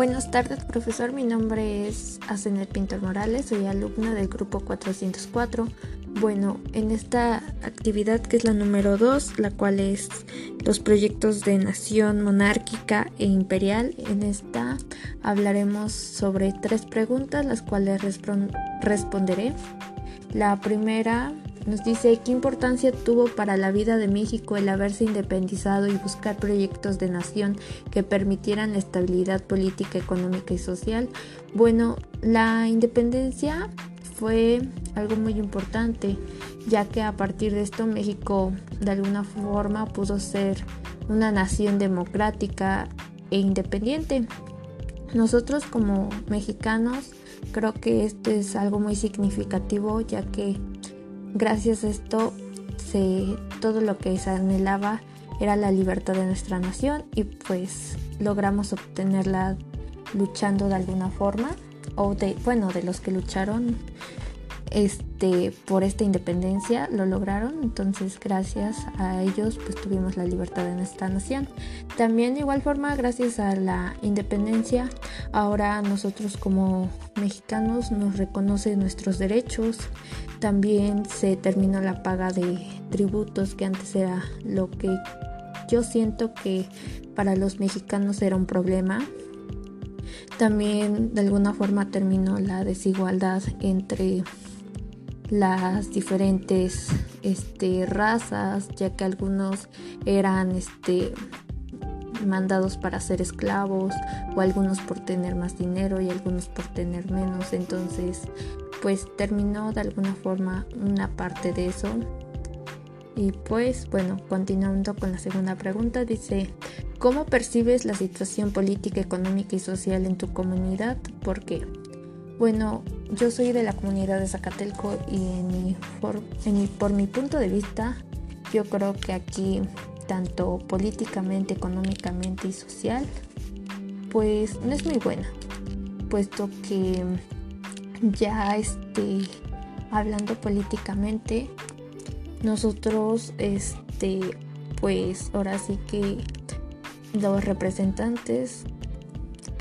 Buenas tardes, profesor. Mi nombre es Asenet Pintor Morales, soy alumna del grupo 404. Bueno, en esta actividad que es la número 2, la cual es los proyectos de nación monárquica e imperial, en esta hablaremos sobre tres preguntas, las cuales responderé. La primera nos dice qué importancia tuvo para la vida de México el haberse independizado y buscar proyectos de nación que permitieran la estabilidad política, económica y social. Bueno, la independencia fue algo muy importante, ya que a partir de esto México de alguna forma pudo ser una nación democrática e independiente. Nosotros como mexicanos creo que esto es algo muy significativo, ya que Gracias a esto, todo lo que se anhelaba era la libertad de nuestra nación y pues logramos obtenerla luchando de alguna forma o de bueno de los que lucharon este por esta independencia lo lograron entonces gracias a ellos pues tuvimos la libertad en esta nación. También de igual forma gracias a la independencia ahora nosotros como mexicanos nos reconoce nuestros derechos. También se terminó la paga de tributos que antes era lo que yo siento que para los mexicanos era un problema. También de alguna forma terminó la desigualdad entre las diferentes este, razas, ya que algunos eran este, mandados para ser esclavos o algunos por tener más dinero y algunos por tener menos. Entonces, pues terminó de alguna forma una parte de eso. Y pues, bueno, continuando con la segunda pregunta, dice, ¿cómo percibes la situación política, económica y social en tu comunidad? ¿Por qué? Bueno, yo soy de la comunidad de Zacatelco y en por, mi punto de vista, yo creo que aquí, tanto políticamente, económicamente y social, pues no es muy buena, puesto que ya este, hablando políticamente, nosotros, este, pues ahora sí que los representantes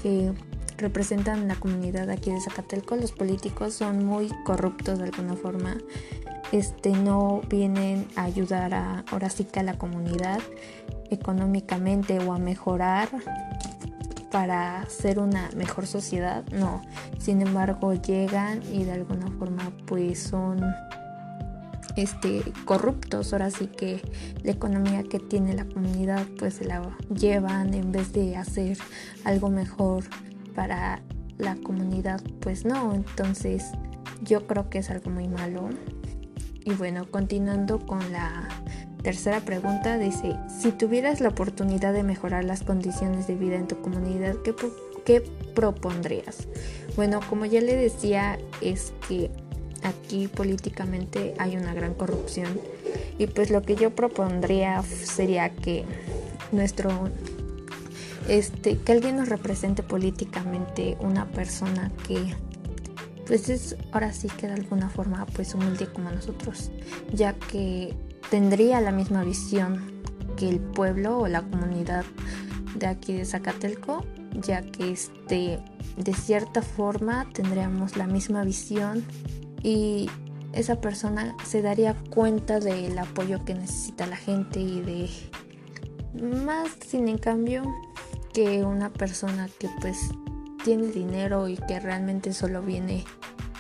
que representan la comunidad aquí de Zacatelco, los políticos son muy corruptos de alguna forma. Este no vienen a ayudar a ahora sí que a la comunidad económicamente o a mejorar para ser una mejor sociedad, no. Sin embargo, llegan y de alguna forma pues son este corruptos. Ahora sí que la economía que tiene la comunidad pues se la llevan en vez de hacer algo mejor para la comunidad, pues no. Entonces yo creo que es algo muy malo. Y bueno, continuando con la tercera pregunta, dice, si tuvieras la oportunidad de mejorar las condiciones de vida en tu comunidad, ¿qué, qué propondrías? Bueno, como ya le decía, es que aquí políticamente hay una gran corrupción y pues lo que yo propondría sería que nuestro este, que alguien nos represente políticamente, una persona que pues es ahora sí que de alguna forma pues humilde como nosotros, ya que tendría la misma visión que el pueblo o la comunidad de aquí de Zacatelco, ya que este de cierta forma tendríamos la misma visión y esa persona se daría cuenta del apoyo que necesita la gente y de más sin en cambio que una persona que pues tiene dinero y que realmente solo viene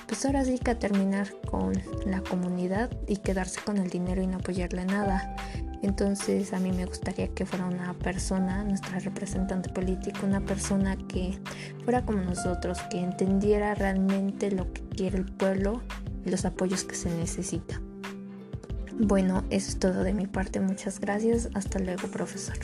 pues ahora sí que a terminar con la comunidad y quedarse con el dinero y no apoyarle nada. Entonces a mí me gustaría que fuera una persona, nuestra representante política, una persona que fuera como nosotros, que entendiera realmente lo que quiere el pueblo y los apoyos que se necesita. Bueno, eso es todo de mi parte. Muchas gracias. Hasta luego, profesor.